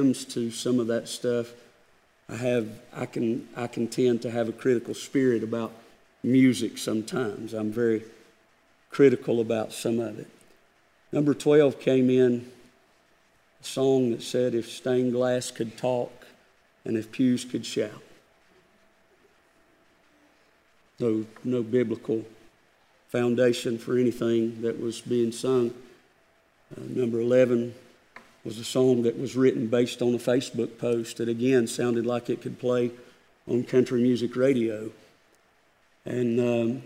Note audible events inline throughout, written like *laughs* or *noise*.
comes to some of that stuff, I have I can I can tend to have a critical spirit about music sometimes. I'm very critical about some of it. Number 12 came in a song that said if stained glass could talk and if pews could shout. No no biblical foundation for anything that was being sung. Uh, number 11 was a song that was written based on a Facebook post that again sounded like it could play on country music radio. And um,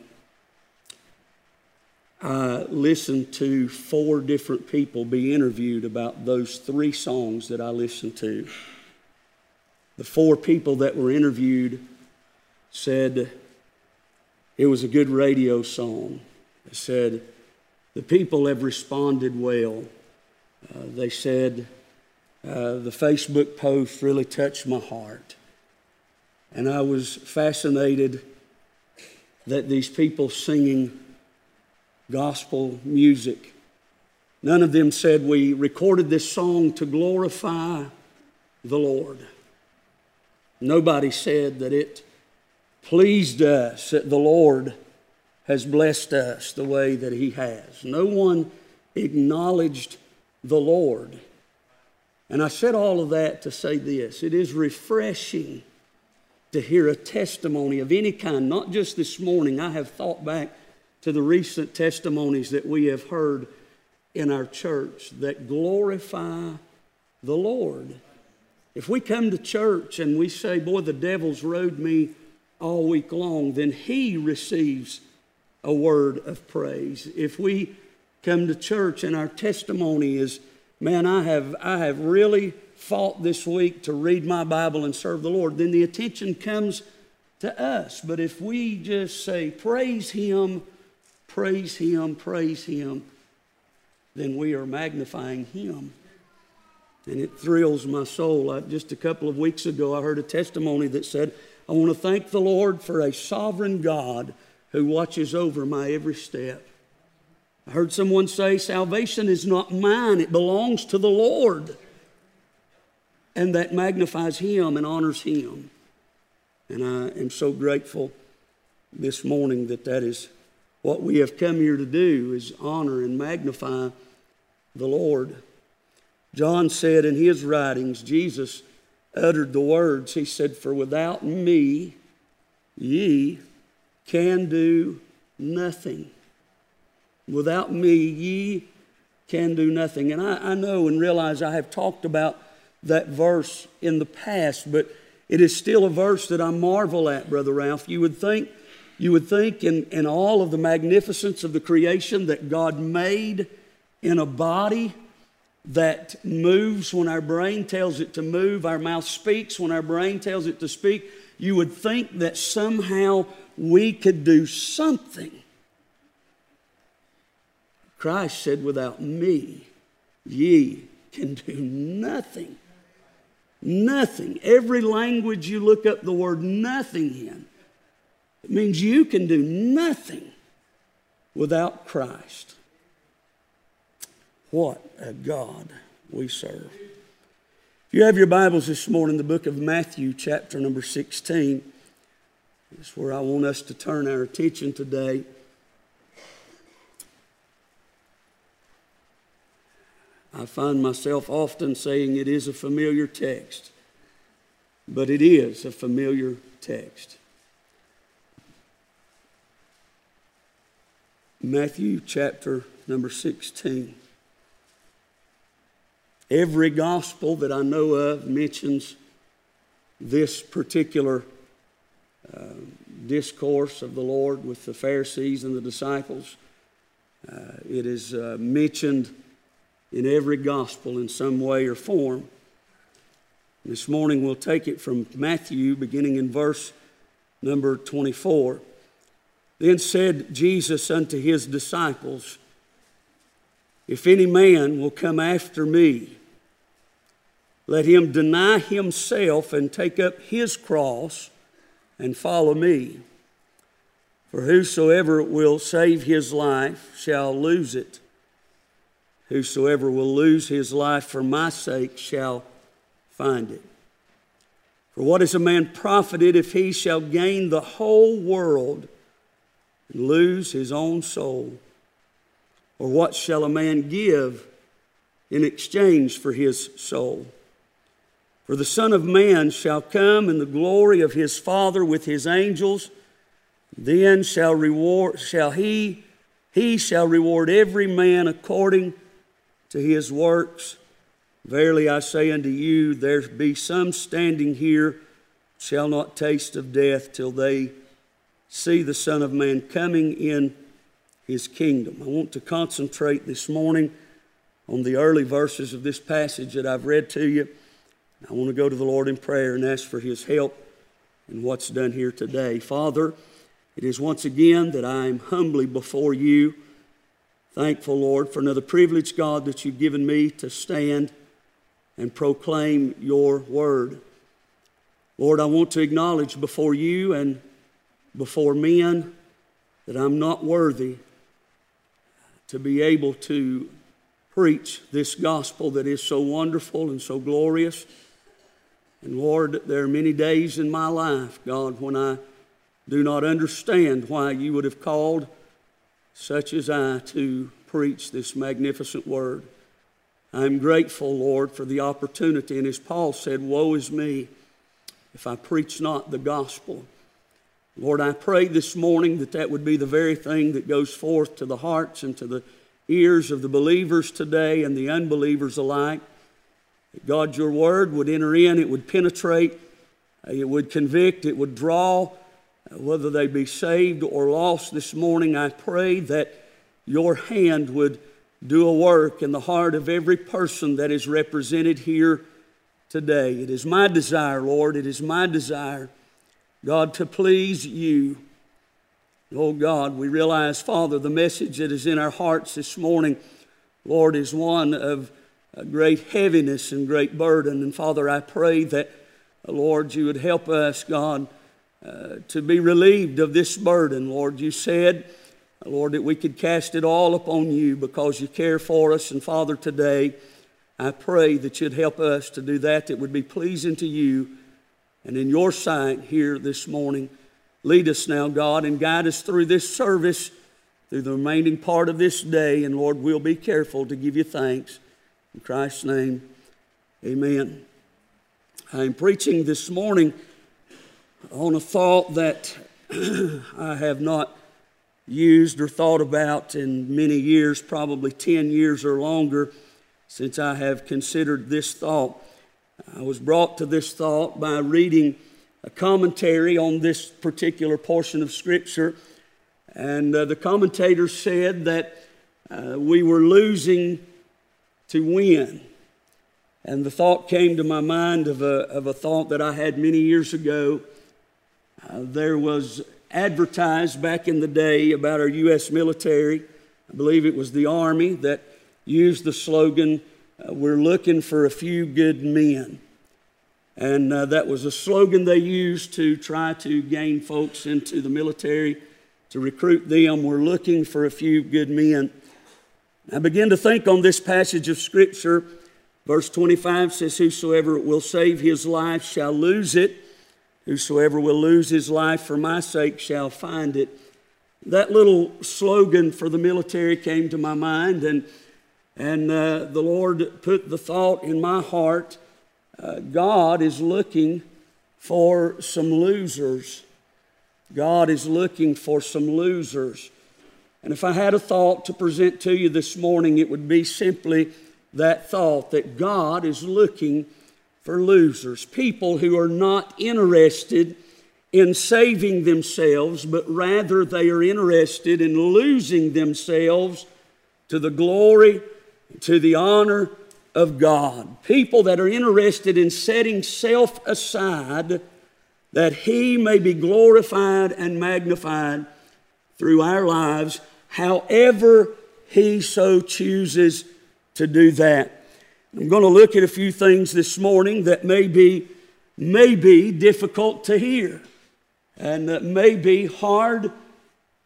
I listened to four different people be interviewed about those three songs that I listened to. The four people that were interviewed said it was a good radio song. They said, the people have responded well. Uh, they said, uh, the Facebook post really touched my heart. And I was fascinated that these people singing gospel music, none of them said, We recorded this song to glorify the Lord. Nobody said that it pleased us, that the Lord has blessed us the way that He has. No one acknowledged the Lord. And I said all of that to say this it is refreshing to hear a testimony of any kind, not just this morning. I have thought back to the recent testimonies that we have heard in our church that glorify the Lord. If we come to church and we say, Boy, the devil's rode me all week long, then he receives a word of praise. If we come to church and our testimony is, man, I have, I have really fought this week to read my Bible and serve the Lord, then the attention comes to us. But if we just say, praise Him, praise Him, praise Him, then we are magnifying Him. And it thrills my soul. I, just a couple of weeks ago, I heard a testimony that said, I want to thank the Lord for a sovereign God who watches over my every step. I heard someone say, Salvation is not mine, it belongs to the Lord. And that magnifies Him and honors Him. And I am so grateful this morning that that is what we have come here to do is honor and magnify the Lord. John said in his writings, Jesus uttered the words, he said, For without me, ye can do nothing. Without me, ye can do nothing. And I, I know and realize I have talked about that verse in the past, but it is still a verse that I marvel at, Brother Ralph. You would think, you would think in, in all of the magnificence of the creation that God made in a body that moves when our brain tells it to move, our mouth speaks when our brain tells it to speak. You would think that somehow we could do something Christ said, Without me, ye can do nothing. Nothing. Every language you look up the word nothing in, it means you can do nothing without Christ. What a God we serve. If you have your Bibles this morning, the book of Matthew, chapter number 16, is where I want us to turn our attention today. I find myself often saying it is a familiar text, but it is a familiar text. Matthew chapter number 16. Every gospel that I know of mentions this particular uh, discourse of the Lord with the Pharisees and the disciples. Uh, it is uh, mentioned in every gospel in some way or form. This morning we'll take it from Matthew, beginning in verse number 24. Then said Jesus unto his disciples, If any man will come after me, let him deny himself and take up his cross and follow me. For whosoever will save his life shall lose it Whosoever will lose his life for my sake shall find it. For what is a man profited if he shall gain the whole world and lose his own soul? Or what shall a man give in exchange for his soul? For the Son of Man shall come in the glory of his Father with his angels. Then shall reward shall he he shall reward every man according to his works. Verily I say unto you, there be some standing here shall not taste of death till they see the Son of Man coming in his kingdom. I want to concentrate this morning on the early verses of this passage that I've read to you. I want to go to the Lord in prayer and ask for his help in what's done here today. Father, it is once again that I am humbly before you. Thankful, Lord, for another privilege, God, that you've given me to stand and proclaim your word. Lord, I want to acknowledge before you and before men that I'm not worthy to be able to preach this gospel that is so wonderful and so glorious. And Lord, there are many days in my life, God, when I do not understand why you would have called such as I to preach this magnificent word. I'm grateful, Lord, for the opportunity. And as Paul said, Woe is me if I preach not the gospel. Lord, I pray this morning that that would be the very thing that goes forth to the hearts and to the ears of the believers today and the unbelievers alike. That God, your word would enter in, it would penetrate, it would convict, it would draw, whether they be saved or lost this morning. I pray that your hand would do a work in the heart of every person that is represented here today. It is my desire, Lord, it is my desire, God, to please you. Oh God, we realize, Father, the message that is in our hearts this morning, Lord, is one of great heaviness and great burden. And Father, I pray that, Lord, you would help us, God, to be relieved of this burden. Lord, you said, Lord, that we could cast it all upon you because you care for us. And Father, today, I pray that you'd help us to do that that would be pleasing to you and in your sight here this morning. Lead us now, God, and guide us through this service, through the remaining part of this day. And Lord, we'll be careful to give you thanks. In Christ's name, amen. I'm preaching this morning on a thought that *clears throat* I have not used or thought about in many years, probably 10 years or longer, since I have considered this thought. I was brought to this thought by reading a commentary on this particular portion of Scripture, and uh, the commentator said that uh, we were losing to win. And the thought came to my mind of a, of a thought that I had many years ago. Uh, there was advertised back in the day about our U.S. military. I believe it was the Army that used the slogan, uh, We're looking for a few good men. And uh, that was a slogan they used to try to gain folks into the military, to recruit them. We're looking for a few good men. I begin to think on this passage of Scripture. Verse 25 says, Whosoever will save his life shall lose it Whosoever will lose his life for my sake shall find it. That little slogan for the military came to my mind, and, and uh, the Lord put the thought in my heart uh, God is looking for some losers. God is looking for some losers. And if I had a thought to present to you this morning, it would be simply that thought that God is looking for losers, people who are not interested in saving themselves, but rather they are interested in losing themselves to the glory, to the honor of God. People that are interested in setting self aside that He may be glorified and magnified through our lives, however He so chooses to do that. I'm going to look at a few things this morning that may be, may be difficult to hear and that may be hard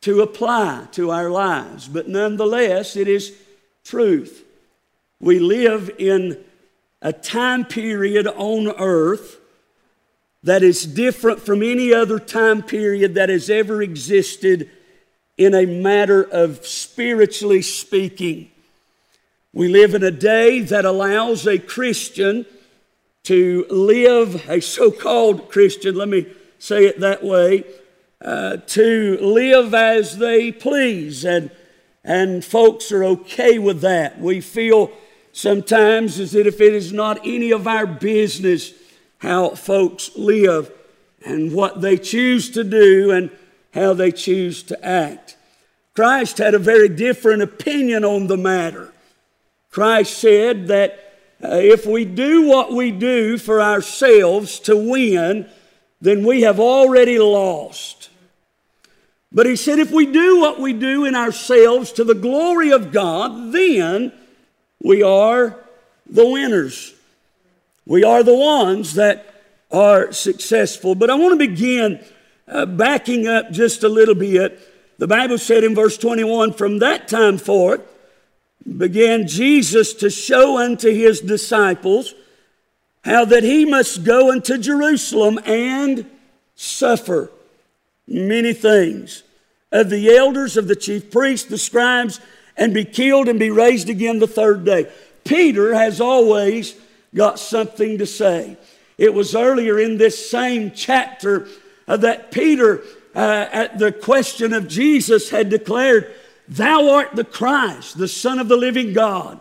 to apply to our lives, but nonetheless, it is truth. We live in a time period on earth that is different from any other time period that has ever existed in a matter of spiritually speaking. We live in a day that allows a Christian to live, a so called Christian, let me say it that way, uh, to live as they please. And, and folks are okay with that. We feel sometimes as if it is not any of our business how folks live and what they choose to do and how they choose to act. Christ had a very different opinion on the matter. Christ said that uh, if we do what we do for ourselves to win, then we have already lost. But he said, if we do what we do in ourselves to the glory of God, then we are the winners. We are the ones that are successful. But I want to begin uh, backing up just a little bit. The Bible said in verse 21 from that time forth, began Jesus to show unto his disciples how that he must go into Jerusalem and suffer many things of the elders, of the chief priests, the scribes, and be killed and be raised again the third day. Peter has always got something to say. It was earlier in this same chapter uh, that Peter, uh, at the question of Jesus, had declared, Thou art the Christ, the Son of the living God.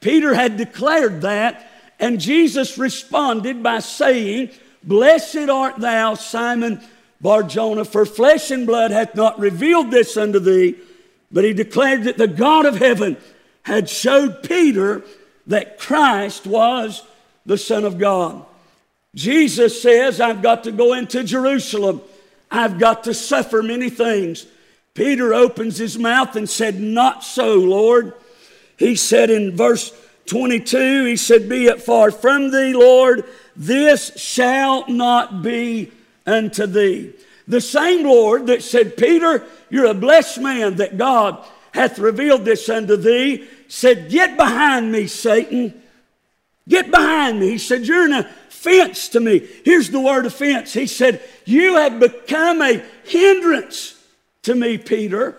Peter had declared that, and Jesus responded by saying, Blessed art thou, Simon Barjona, for flesh and blood hath not revealed this unto thee, but he declared that the God of heaven had showed Peter that Christ was the Son of God. Jesus says, I've got to go into Jerusalem. I've got to suffer many things. Peter opens his mouth and said, Not so, Lord. He said in verse 22, he said, Be it far from thee, Lord, this shall not be unto thee. The same Lord that said, Peter, you're a blessed man that God hath revealed this unto thee, said, Get behind me, Satan. Get behind me. He said, You're an offense to me. Here's the word offense. He said, You have become a hindrance to me, Peter.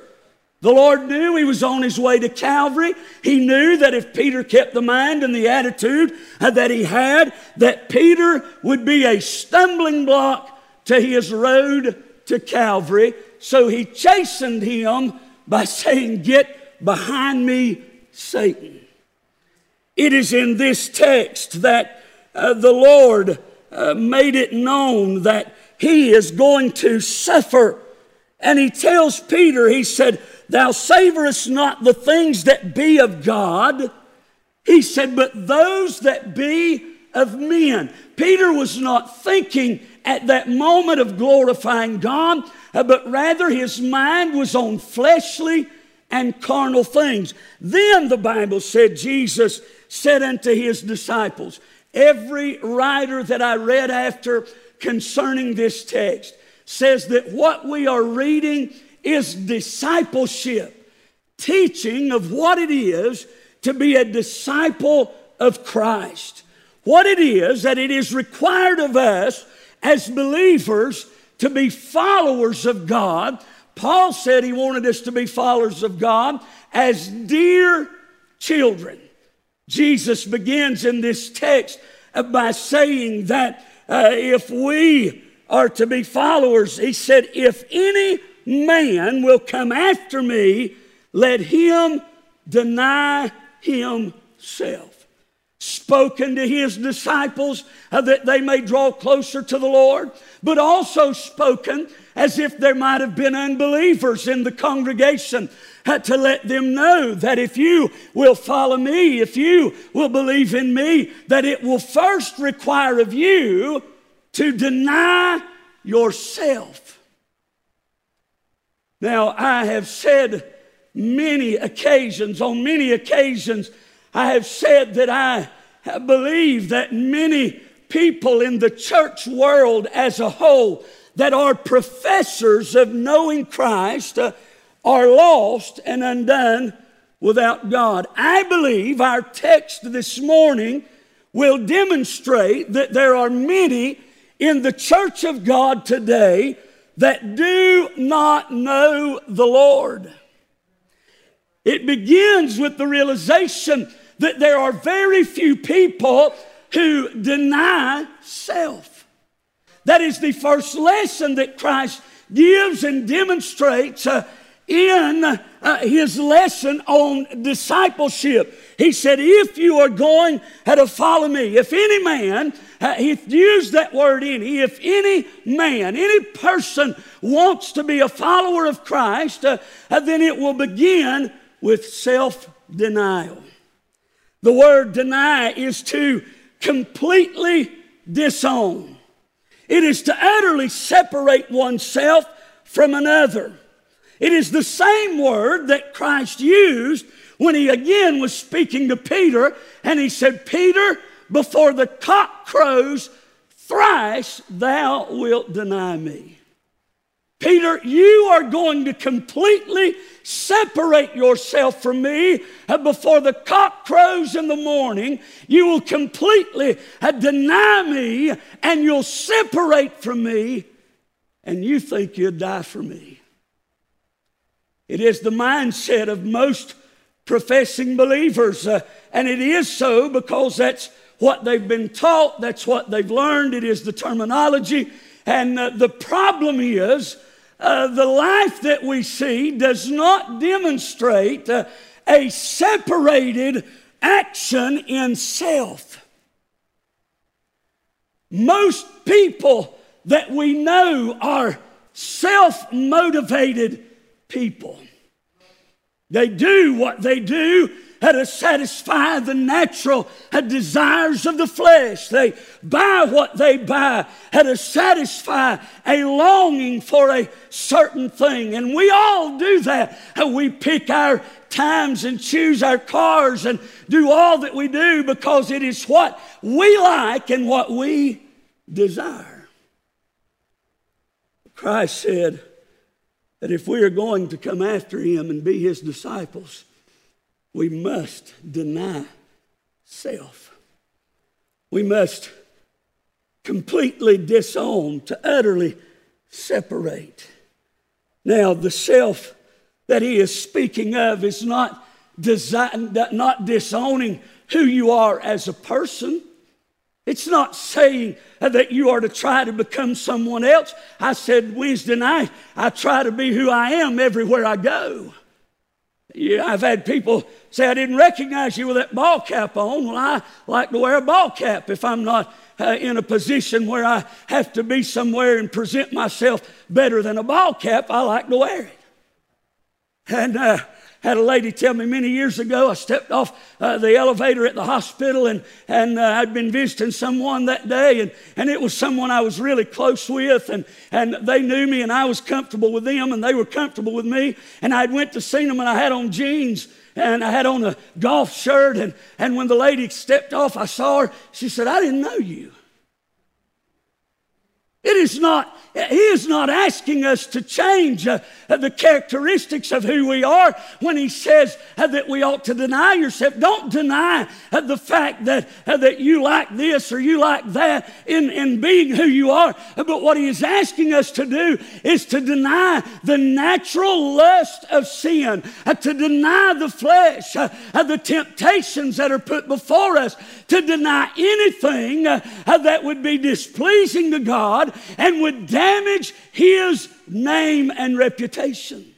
The Lord knew he was on his way to Calvary. He knew that if Peter kept the mind and the attitude that he had, that Peter would be a stumbling block to his road to Calvary. So he chastened him by *laughs* saying, Get behind me, Satan. It is in this text that uh, the Lord uh, made it known that he is going to suffer and he tells Peter, he said, Thou savorest not the things that be of God. He said, But those that be of men. Peter was not thinking at that moment of glorifying God, uh, but rather his mind was on fleshly and carnal things. Then the Bible said, Jesus said unto his disciples, Every writer that I read after concerning this text, says that what we are reading is discipleship, teaching of what it is to be a disciple of Christ. What it is that it is required of us as believers to be followers of God. Paul said he wanted us to be followers of God as dear children. Jesus begins in this text by saying that uh, if we are to be followers. He said, If any man will come after me, let him deny himself. Spoken to his disciples uh, that they may draw closer to the Lord, but also spoken as if there might have been unbelievers in the congregation uh, to let them know that if you will follow me, if you will believe in me, that it will first require of you to deny yourself. Now, I have said many occasions, on many occasions, I have said that I believe that many people in the church world as a whole that are professors of knowing Christ uh, are lost and undone without God. I believe our text this morning will demonstrate that there are many in the church of God today that do not know the Lord. It begins with the realization that there are very few people who deny self. That is the first lesson that Christ gives and demonstrates uh, in uh, his lesson on discipleship. He said, If you are going to follow me, if any man, uh, he used that word any, if any man, any person wants to be a follower of Christ, uh, uh then it will begin with self denial. The word deny is to completely disown. It is to utterly separate oneself from another. It is the same word that Christ used when he again was speaking to Peter, and he said, Peter, before the cock crows, thrice thou wilt deny me. Peter, you are going to completely separate yourself from me before the cock crows in the morning. You will completely deny me and you'll separate from me, and you think you'll die for me. It is the mindset of most professing believers, uh, and it is so because that's what they've been taught, that's what they've learned, it is the terminology. And uh, the problem is, uh, the life that we see does not demonstrate uh, a separated action in self. Most people that we know are self motivated people. They do what they do how to satisfy the natural desires of the flesh. They buy what they buy how to satisfy a longing for a certain thing. And we all do that. How We pick our times and choose our cars and do all that we do because it is what we like and what we desire. Christ said, that if we are going to come after him and be his disciples, we must deny self. We must completely disown, to utterly separate. Now, the self that he is speaking of is not, not disowning who you are as a person. It's not saying that you are to try to become someone else. I said Wednesday night, I try to be who I am everywhere I go. Yeah, I've had people say, I didn't recognize you with that ball cap on. Well, I like to wear a ball cap if I'm not uh, in a position where I have to be somewhere and present myself better than a ball cap. I like to wear it. And uh, had a lady tell me many years ago, I stepped off uh, the elevator at the hospital and, and uh, I'd been visiting someone that day, and, and it was someone I was really close with, and, and they knew me, and I was comfortable with them, and they were comfortable with me. And I went to see them, and I had on jeans and I had on a golf shirt. And, and when the lady stepped off, I saw her. She said, I didn't know you. It is not, he is not asking us to change uh, the characteristics of who we are when he says uh, that we ought to deny yourself. Don't deny uh, the fact that, uh, that you like this or you like that in, in being who you are. But what he is asking us to do is to deny the natural lust of sin, uh, to deny the flesh, uh, the temptations that are put before us, to deny anything that would be displeasing to God and would damage his name and reputation.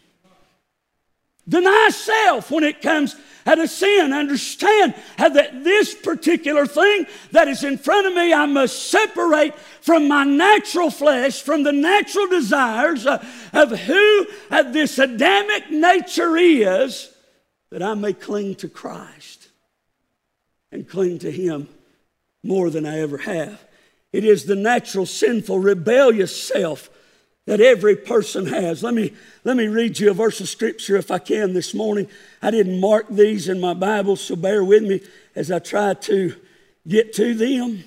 Deny self when it comes to sin. Understand that this particular thing that is in front of me, I must separate from my natural flesh, from the natural desires uh, of who this Adamic nature is, that I may cling to Christ and cling to Him more than I ever have. It is the natural, sinful, rebellious self that every person has. Let me, let me read you a verse of scripture if I can this morning. I didn't mark these in my Bible, so bear with me as I try to get to them.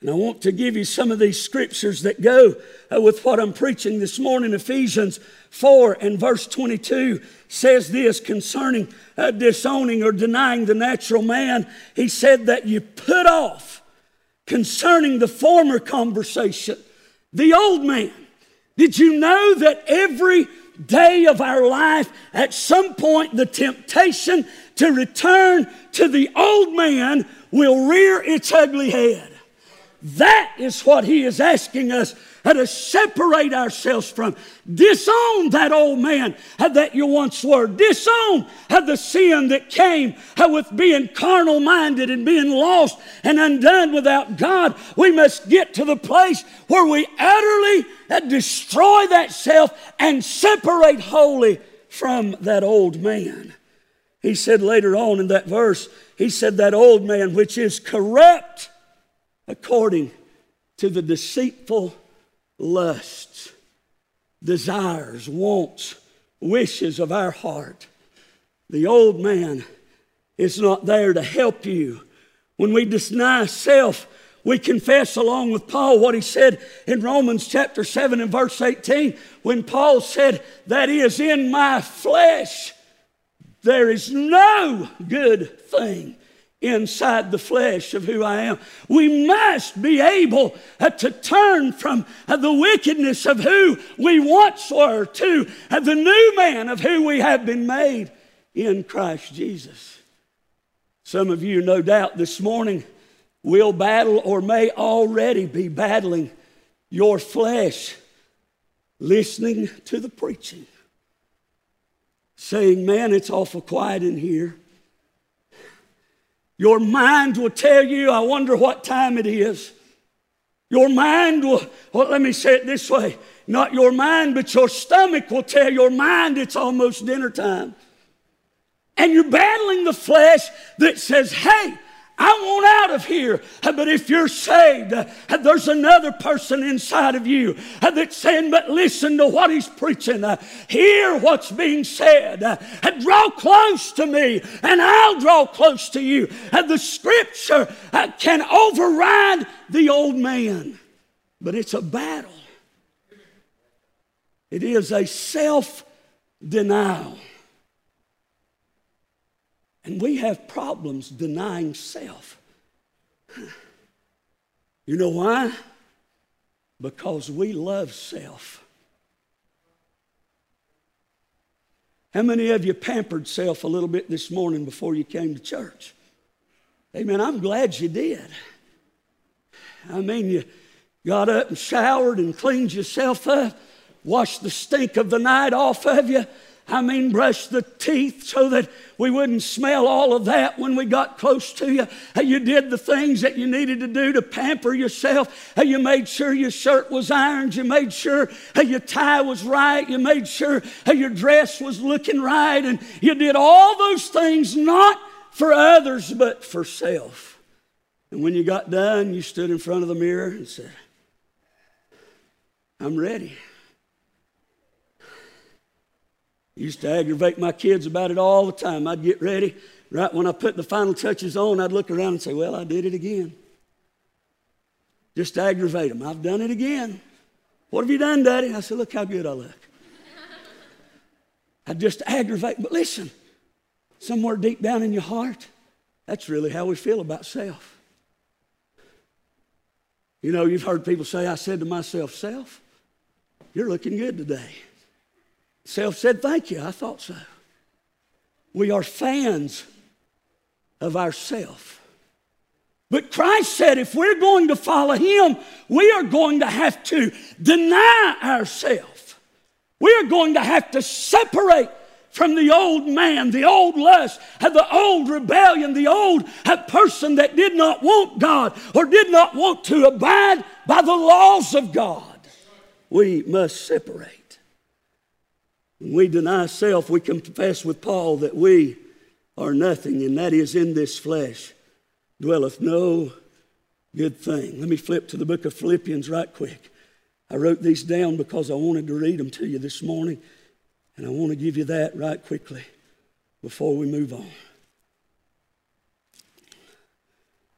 And I want to give you some of these scriptures that go uh, with what I'm preaching this morning. Ephesians 4 and verse 22 says this concerning uh, disowning or denying the natural man. He said that you put off concerning the former conversation, the old man. Did you know that every day of our life, at some point, the temptation to return to the old man will rear its ugly head? That is what he is asking us to separate ourselves from. Disown that old man that you once were. Disown the sin that came with being carnal minded and being lost and undone without God. We must get to the place where we utterly destroy that self and separate wholly from that old man. He said later on in that verse, he said, That old man which is corrupt according to the deceitful lusts, desires, wants, wishes of our heart. The old man is not there to help you. When we deny self, we confess along with Paul what he said in Romans chapter 7 and verse 18 when Paul said, That is in my flesh, there is no good thing inside the flesh of who I am. We must be able uh, to turn from uh, the wickedness of who we once were to uh, the new man of who we have been made in Christ Jesus. Some of you, no doubt, this morning will battle or may already be battling your flesh, listening to the preaching, saying, Man, it's awful quiet in here. Your mind will tell you, I wonder what time it is. Your mind will, well, let me say it this way not your mind, but your stomach will tell your mind it's almost dinner time. And you're battling the flesh that says, hey, I want out of here. But if you're saved, there's another person inside of you that's saying, but listen to what he's preaching. Hear what's being said. Draw close to me, and I'll draw close to you. And the scripture can override the old man, but it's a battle. It is a self denial. And we have problems denying self. You know why? Because we love self. How many of you pampered self a little bit this morning before you came to church? Amen. I'm glad you did. I mean, you got up and showered and cleaned yourself up, washed the stink of the night off of you, I mean, brush the teeth so that we wouldn't smell all of that when we got close to you. You did the things that you needed to do to pamper yourself. You made sure your shirt was ironed. You made sure your tie was right. You made sure your dress was looking right. And you did all those things not for others, but for self. And when you got done, you stood in front of the mirror and said, I'm ready. Used to aggravate my kids about it all the time. I'd get ready. Right when I put the final touches on, I'd look around and say, Well, I did it again. Just to aggravate them. I've done it again. What have you done, Daddy? I said, Look how good I look. I just aggravate. But listen, somewhere deep down in your heart, that's really how we feel about self. You know, you've heard people say, I said to myself, Self, you're looking good today. Self said, Thank you. I thought so. We are fans of ourself. But Christ said if we're going to follow Him, we are going to have to deny ourselves. We are going to have to separate from the old man, the old lust, the old rebellion, the old person that did not want God or did not want to abide by the laws of God. We must separate. We deny self, we confess with Paul that we are nothing, and that is in this flesh dwelleth no good thing. Let me flip to the book of Philippians right quick. I wrote these down because I wanted to read them to you this morning, and I want to give you that right quickly before we move on.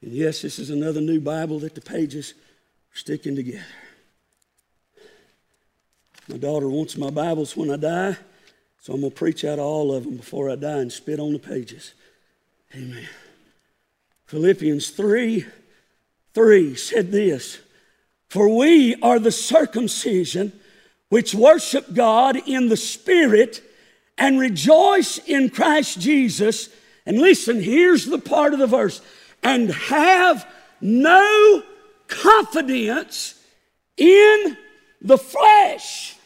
And yes, this is another new Bible that the pages are sticking together. My daughter wants my Bibles when I die, so I'm going to preach out all of them before I die and spit on the pages. Amen. Philippians 3 3 said this For we are the circumcision which worship God in the Spirit and rejoice in Christ Jesus. And listen, here's the part of the verse and have no confidence in the flesh.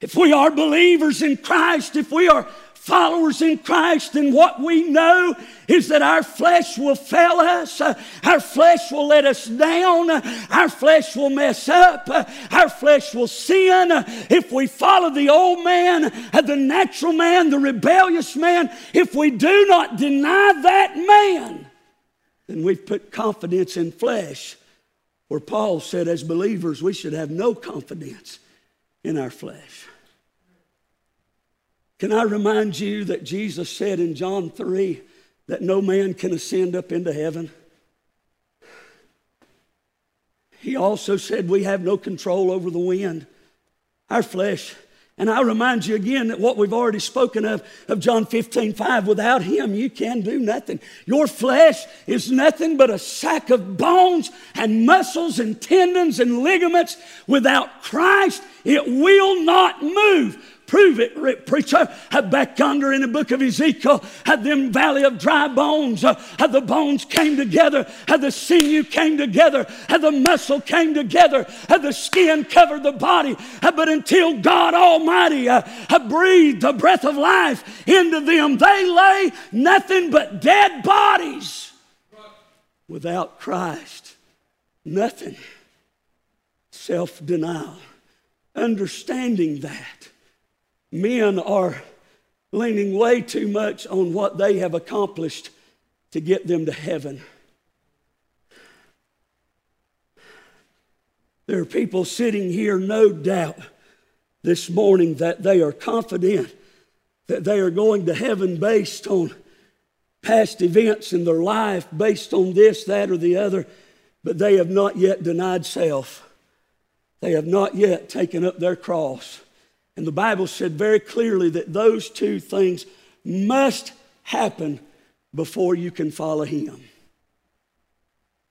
If we are believers in Christ, if we are followers in Christ, then what we know is that our flesh will fail us, uh, our flesh will let us down, uh, our flesh will mess up, uh, our flesh will sin. If we follow the old man, the natural man, the rebellious man, if we do not deny that man, then we've put confidence in flesh. Where Paul said, as believers, we should have no confidence in our flesh. Can I remind you that Jesus said in John 3 that no man can ascend up into heaven? He also said we have no control over the wind. Our flesh and I remind you again that what we've already spoken of, of John 15, 5, without him you can do nothing. Your flesh is nothing but a sack of bones and muscles and tendons and ligaments. Without Christ, it will not move. Prove it, preacher. Back under in the book of Ezekiel, had them valley of dry bones, uh, had the bones came together, had the sinew came together, had the muscle came together, had the skin covered the body. But until God Almighty uh, had breathed the breath of life into them, they lay nothing but dead bodies without Christ. Nothing. Self denial. Understanding that men are leaning way too much on what they have accomplished to get them to heaven. There are people sitting here, no doubt, this morning that they are confident that they are going to heaven based on past events in their life, based on this, that, or the other, but they have not yet denied self. They have not yet taken up their cross. And the Bible said very clearly that those two things must happen before you can follow Him.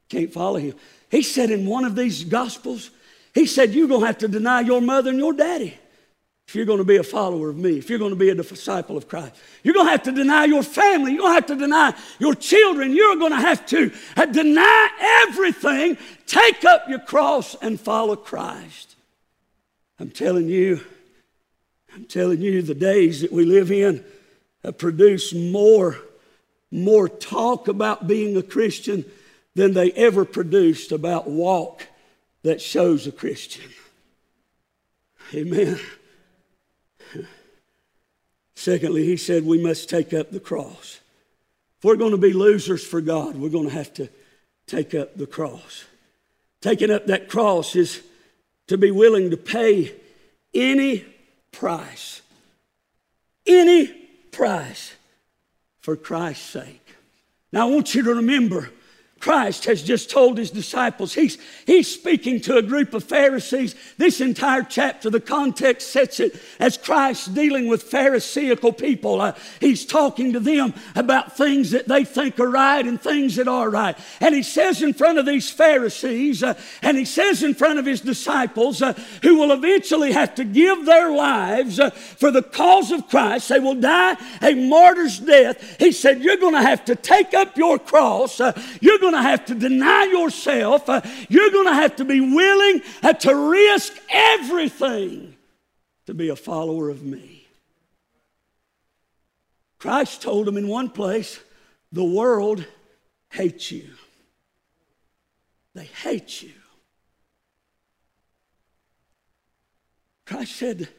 Can't follow Him. He said in one of these Gospels, He said, You're going to have to deny your mother and your daddy if you're going to be a follower of me, if you're going to be a disciple of Christ. You're going to have to deny your family. You're going to have to deny your children. You're going to have to deny everything, take up your cross, and follow Christ. I'm telling you, I'm telling you, the days that we live in have produced more, more talk about being a Christian than they ever produced about walk that shows a Christian. Amen. Secondly, he said we must take up the cross. If we're going to be losers for God, we're going to have to take up the cross. Taking up that cross is to be willing to pay any price, any price for Christ's sake. Now, I want you to remember Christ has just told his disciples. He's, he's speaking to a group of Pharisees. This entire chapter, the context sets it as Christ dealing with Pharisaical people. Uh, he's talking to them about things that they think are right and things that are right. And he says in front of these Pharisees, uh, and he says in front of his disciples, uh, who will eventually have to give their lives uh, for the cause of Christ, they will die a martyr's death. He said, You're going to have to take up your cross. Uh, you're going to have to deny yourself. Uh, you're going to have to be willing uh, to risk everything to be a follower of me. Christ told him in one place, the world hates you. They hate you. Christ said,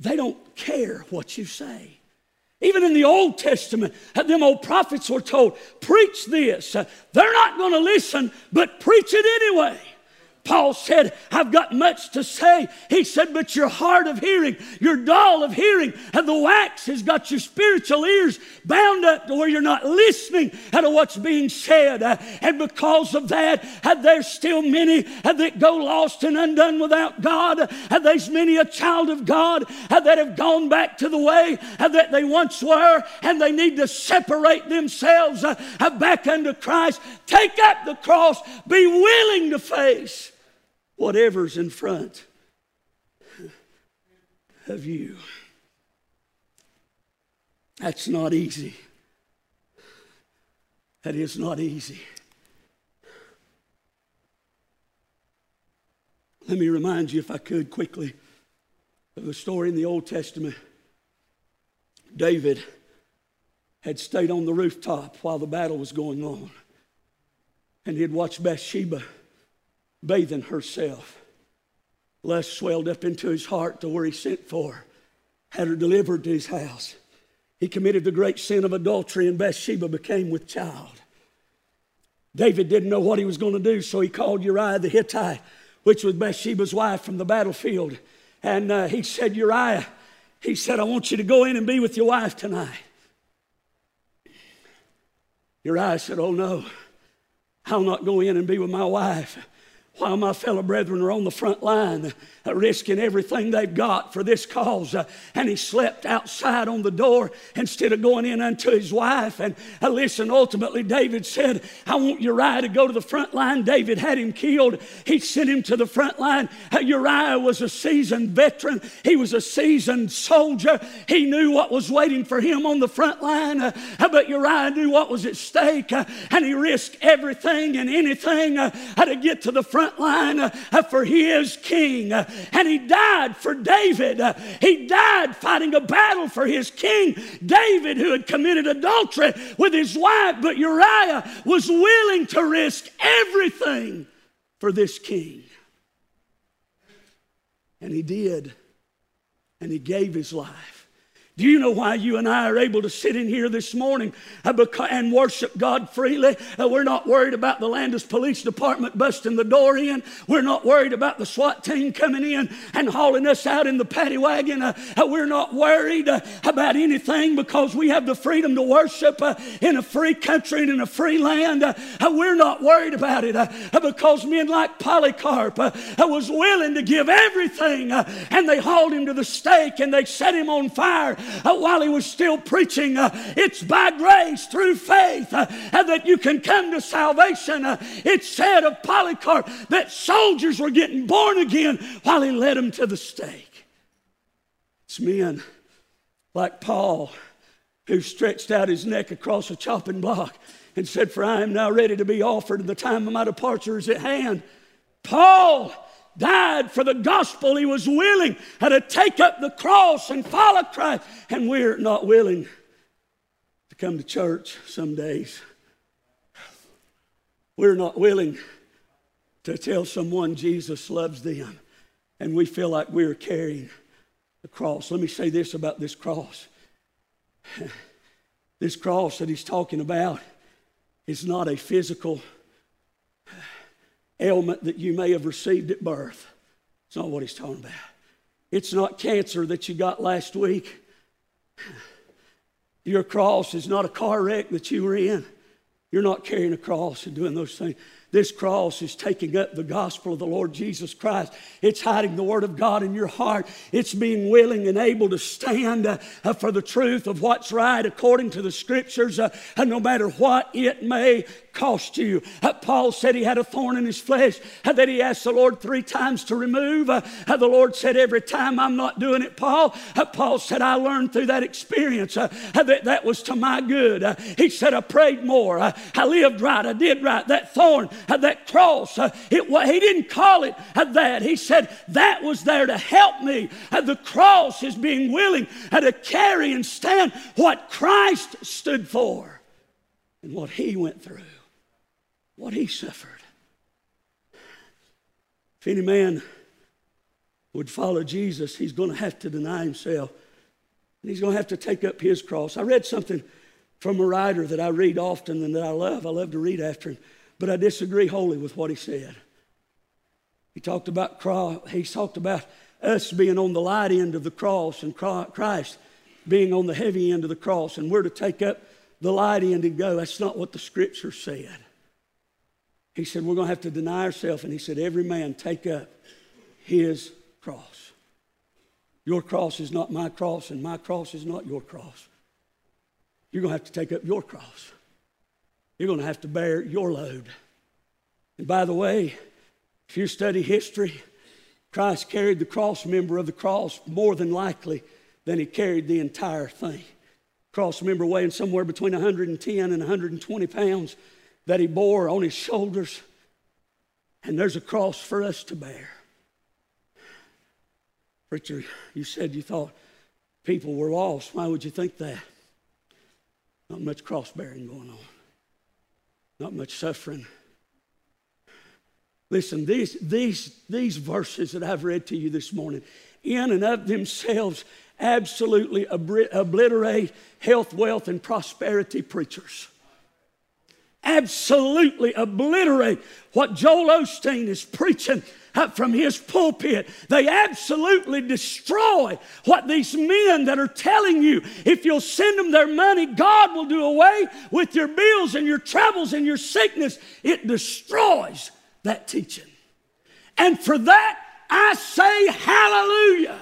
they don't care what you say. Even in the Old Testament, them old prophets were told, preach this. They're not going to listen, but preach it anyway. Paul said, I've got much to say. He said, but you're hard of hearing, you're dull of hearing, and the wax has got your spiritual ears bound up to where you're not listening to what's being said. And because of that, there's still many that go lost and undone without God. There's many a child of God that have gone back to the way that they once were, and they need to separate themselves back unto Christ. Take up the cross, be willing to face whatever's in front of you. That's not easy. That is not easy. Let me remind you, if I could, quickly, of a story in the Old Testament. David had stayed on the rooftop while the battle was going on, and he had watched Bathsheba bathing herself. Lust swelled up into his heart to where he sent for her, had her delivered to his house. He committed the great sin of adultery, and Bathsheba became with child. David didn't know what he was going to do, so he called Uriah the Hittite, which was Bathsheba's wife from the battlefield. And uh, he said, Uriah, he said, I want you to go in and be with your wife tonight. Uriah said, Oh no, I'll not go in and be with my wife while my fellow brethren are on the front line uh, risking everything they've got for this cause. Uh, and he slept outside on the door instead of going in unto his wife. And uh, listen, ultimately, David said, I want Uriah to go to the front line. David had him killed. He sent him to the front line. Uh, Uriah was a seasoned veteran, he was a seasoned soldier. He knew what was waiting for him on the front line. Uh, uh, but Uriah knew what was at stake. and he risked everything and anything to get to the front line for his king and he died for David. Uh, he died fighting a battle for his king, David, who had committed adultery with his wife. But Uriah was willing to risk everything for this king. And he did. And he gave his life. Do you know why you and I are able to sit in here this morning uh, and worship God freely? Uh, we're not worried about the Landis Police Department busting the door in. We're not worried about the SWAT team coming in and hauling us out in the paddy wagon. Uh, uh we're not worried uh, about anything because we have the freedom to worship uh, in a free country and in a free land. We're not worried about it because men like Polycarp was willing to give everything and they hauled him to the stake and they set him on fire while he was still preaching. Uh, it's by grace through faith uh, that you can come to salvation. It said of Polycarp that soldiers were getting born again while he led them to the stake. It's men like Paul who stretched out his neck across a chopping block and said, For I am now ready to be offered, and the time of my departure is at hand. Paul died for the gospel. He was willing to take up the cross and follow Christ. And we're not willing to come to church some days. We're not willing to tell someone Jesus loves them. And we feel like we're carrying the cross. Let me say this about this cross. *laughs* This cross that he's talking about is not a physical ailment that you may have received at birth. It's not what he's talking about. It's not cancer that you got last week. Your cross is not a car wreck that you were in. You're not carrying a cross and doing those things. This cross is taking up the gospel of the Lord Jesus Christ. It's hiding the Word of God in your heart. It's being willing and able to stand uh, for the truth of what's right according to the Scriptures, uh, no matter what it may cost you. Uh, Paul said he had a thorn in his flesh uh, that he asked the Lord three times to remove. Uh, uh the Lord said, Every time I'm not doing it, Paul. Uh, Paul said, I learned through that experience uh, that that was to my good. he said, I prayed more. I lived right. I did right. That thorn, that cross, uh, it, he didn't call it that. He said, That was there to help me. the cross is being willing to carry and stand what Christ stood for and what he went through what he suffered. If any man would follow Jesus, he's going to have to deny himself. He's going to have to take up his cross. I read something from a writer that I read often and that I love. I love to read after him, but I disagree wholly with what he said. He talked about he talked about us being on the light end of the cross and Christ being on the heavy end of the cross, and we're to take up the light end and go. That's not what the scripture said. He said, We're going to have to deny ourselves. And he said, Every man take up his cross. Your cross is not my cross, and my cross is not your cross. You're going to have to take up your cross. You're going to have to bear your load. And by the way, if you study history, Christ carried the cross member of the cross more than likely than he carried the entire thing. Cross member weighing somewhere between 110 and 120 pounds that he bore on his shoulders. And there's a cross for us to bear. Preacher, you said you thought people were lost. Why would you think that? Not much cross bearing going on, not much suffering Listen, these, these, these verses that I've read to you this morning, in and of themselves, absolutely obliterate health, wealth, and prosperity preachers. Absolutely obliterate what Joel Osteen is preaching up from his pulpit. They absolutely destroy what these men that are telling you if you'll send them their money, God will do away with your bills and your troubles and your sickness. It destroys that teaching. And for that, I say hallelujah.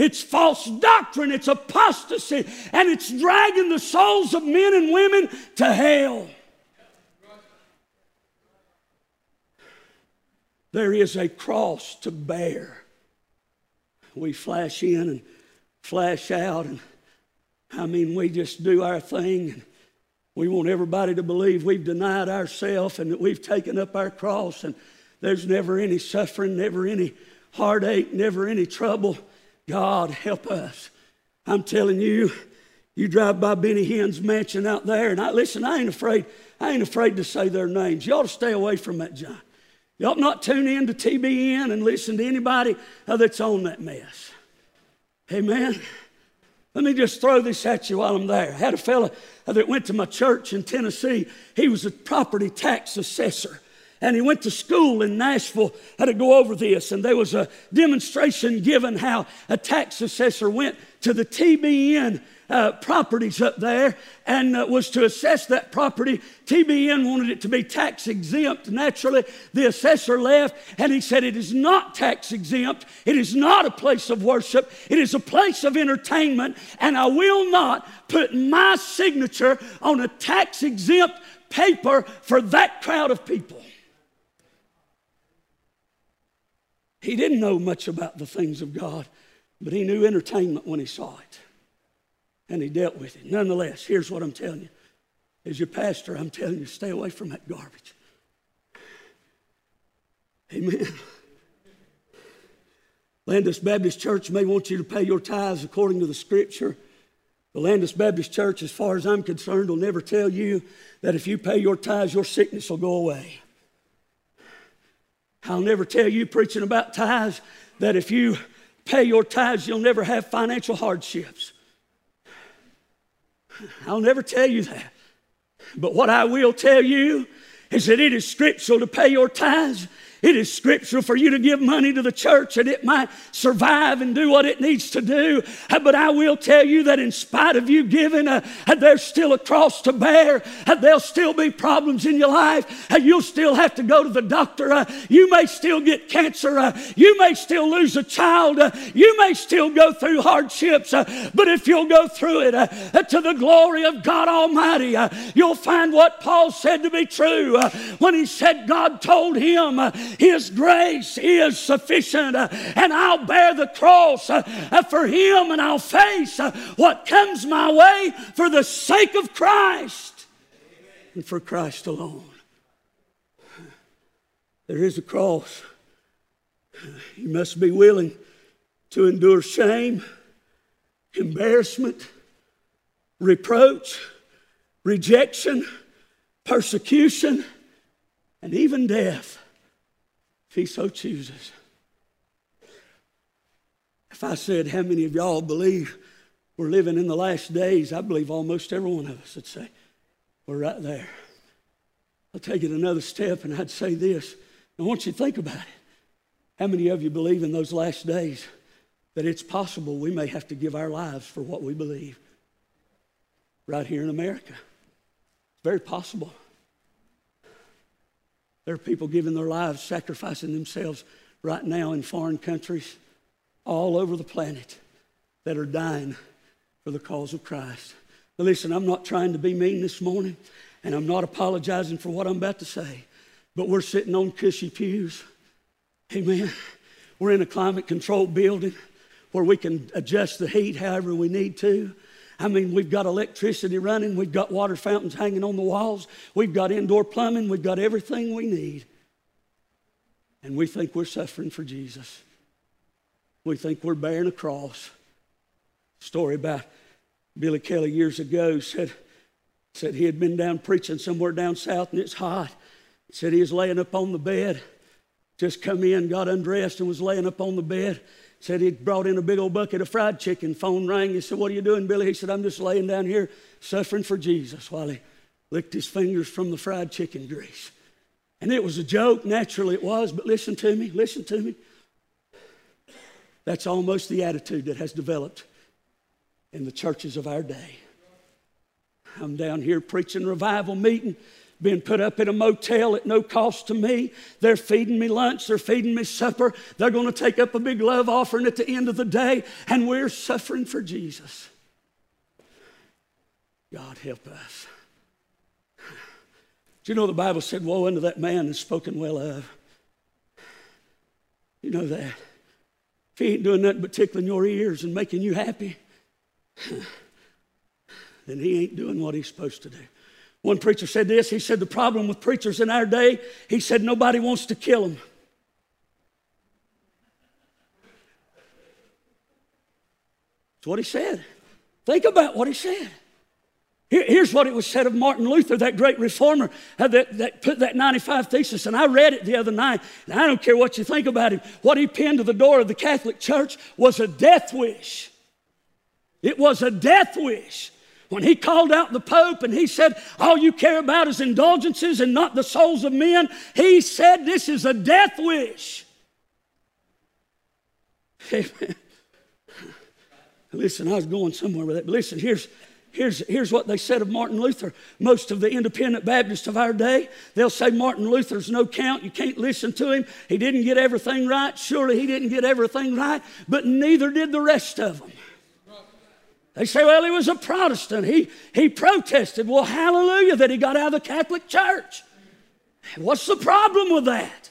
It's false doctrine, it's apostasy, and it's dragging the souls of men and women to hell. There is a cross to bear. We flash in and flash out, and I mean, we just do our thing. And we want everybody to believe we've denied ourselves and that we've taken up our cross and there's never any suffering, never any heartache, never any trouble. God, help us. I'm telling you, you drive by Benny Hinn's mansion out there, and I listen, I ain't afraid, I ain't afraid to say their names. You ought to stay away from that John. You ought not tune in to TBN and listen to anybody that's on that mess. Amen. Let me just throw this at you while I'm there. I had a fellow that went to my church in Tennessee. He was a property tax assessor. And he went to school in Nashville had to go over this. And there was a demonstration given how a tax assessor went to the TBN uh, properties up there and uh, was to assess that property. TBN wanted it to be tax exempt. Naturally, the assessor left and he said, It is not tax exempt. It is not a place of worship. It is a place of entertainment. And I will not put my signature on a tax exempt paper for that crowd of people. He didn't know much about the things of God, but he knew entertainment when he saw it and he dealt with it. Nonetheless, here's what I'm telling you. As your pastor, I'm telling you, stay away from that garbage. Amen. Landis Baptist Church may want you to pay your tithes according to the scripture. The Landis Baptist Church, as far as I'm concerned, will never tell you that if you pay your tithes, your sickness will go away. I'll never tell you, preaching about tithes, that if you pay your tithes, you'll never have financial hardships. I'll never tell you that. But what I will tell you is that it is scriptural to pay your tithes it is scriptural for you to give money to the church and it might survive and do what it needs to do. Uh, but I will tell you that in spite of you giving, uh, uh there's still a cross to bear. Uh, there'll still be problems in your life. Uh, you'll still have to go to the doctor. Uh, you may still get cancer. you may still lose a child. you may still go through hardships. but if you'll go through it to the glory of God Almighty, you'll find what Paul said to be true when he said God told him his grace is sufficient, uh, and I'll bear the cross uh, uh, for Him, and I'll face what comes my way for the sake of Christ and for Christ alone. There is a cross. You must be willing to endure shame, embarrassment, reproach, rejection, persecution, and even death if he so chooses. If I said, How many of y'all believe we're living in the last days? I believe almost every one of us would say, We're right there. I'll take it another step and I'd say this. I want you to think about it. How many of you believe in those last days that it's possible we may have to give our lives for what we believe right here in America? It's very possible. There are people giving their lives, sacrificing themselves right now in foreign countries all over the planet that are dying for the cause of Christ. But listen, I'm not trying to be mean this morning, and I'm not apologizing for what I'm about to say, but we're sitting on cushy pews. Amen. We're in a climate controlled building where we can adjust the heat however we need to. I mean, we've got electricity running, we've got water fountains hanging on the walls, we've got indoor plumbing, we've got everything we need. And we think we're suffering for Jesus. We think we're bearing a cross. Story about Billy Kelly years ago said, said he had been down preaching somewhere down south and it's hot. Said he was laying up on the bed, just come in, got undressed, and was laying up on the bed. Said he'd brought in a big old bucket of fried chicken. Phone rang. He said, What are you doing, Billy? He said, I'm just laying down here suffering for Jesus while he licked his fingers from the fried chicken grease. And it was a joke, naturally it was, but listen to me, listen to me. That's almost the attitude that has developed in the churches of our day. I'm down here preaching revival meeting, being put up in a motel at no cost to me. They're feeding me lunch, they're feeding me supper. They're going to take up a big love offering at the end of the day, and we're suffering for Jesus. God help us. Do you know the Bible said, Woe unto that man that's spoken well of? You know that. If he ain't doing nothing but tickling your ears and making you happy, *laughs* then he ain't doing what he's supposed to do. One preacher said this. He said, The problem with preachers in our day, he said, nobody wants to kill them. That's what he said. Think about what he said. here's what it was said of Martin Luther, that great reformer uh, that, that put that 95 thesis. And I read it the other night, and I don't care what you think about him. What he pinned to the door of the Catholic Church was a death wish. It was a death wish. When he called out the Pope and he said, All you care about is indulgences and not the souls of men, he said, This is a death wish. *laughs* Amen. Listen, I was going somewhere with that, but listen, here's, Here's, here's what they said of Martin Luther. Most of the independent Baptists of our day, they'll say Martin Luther's no count. You can't listen to him. He didn't get everything right. Surely he didn't get everything right, but neither did the rest of them. They say, well, he was a Protestant. He, he protested. Well, hallelujah that he got out of the Catholic Church. What's the problem with that?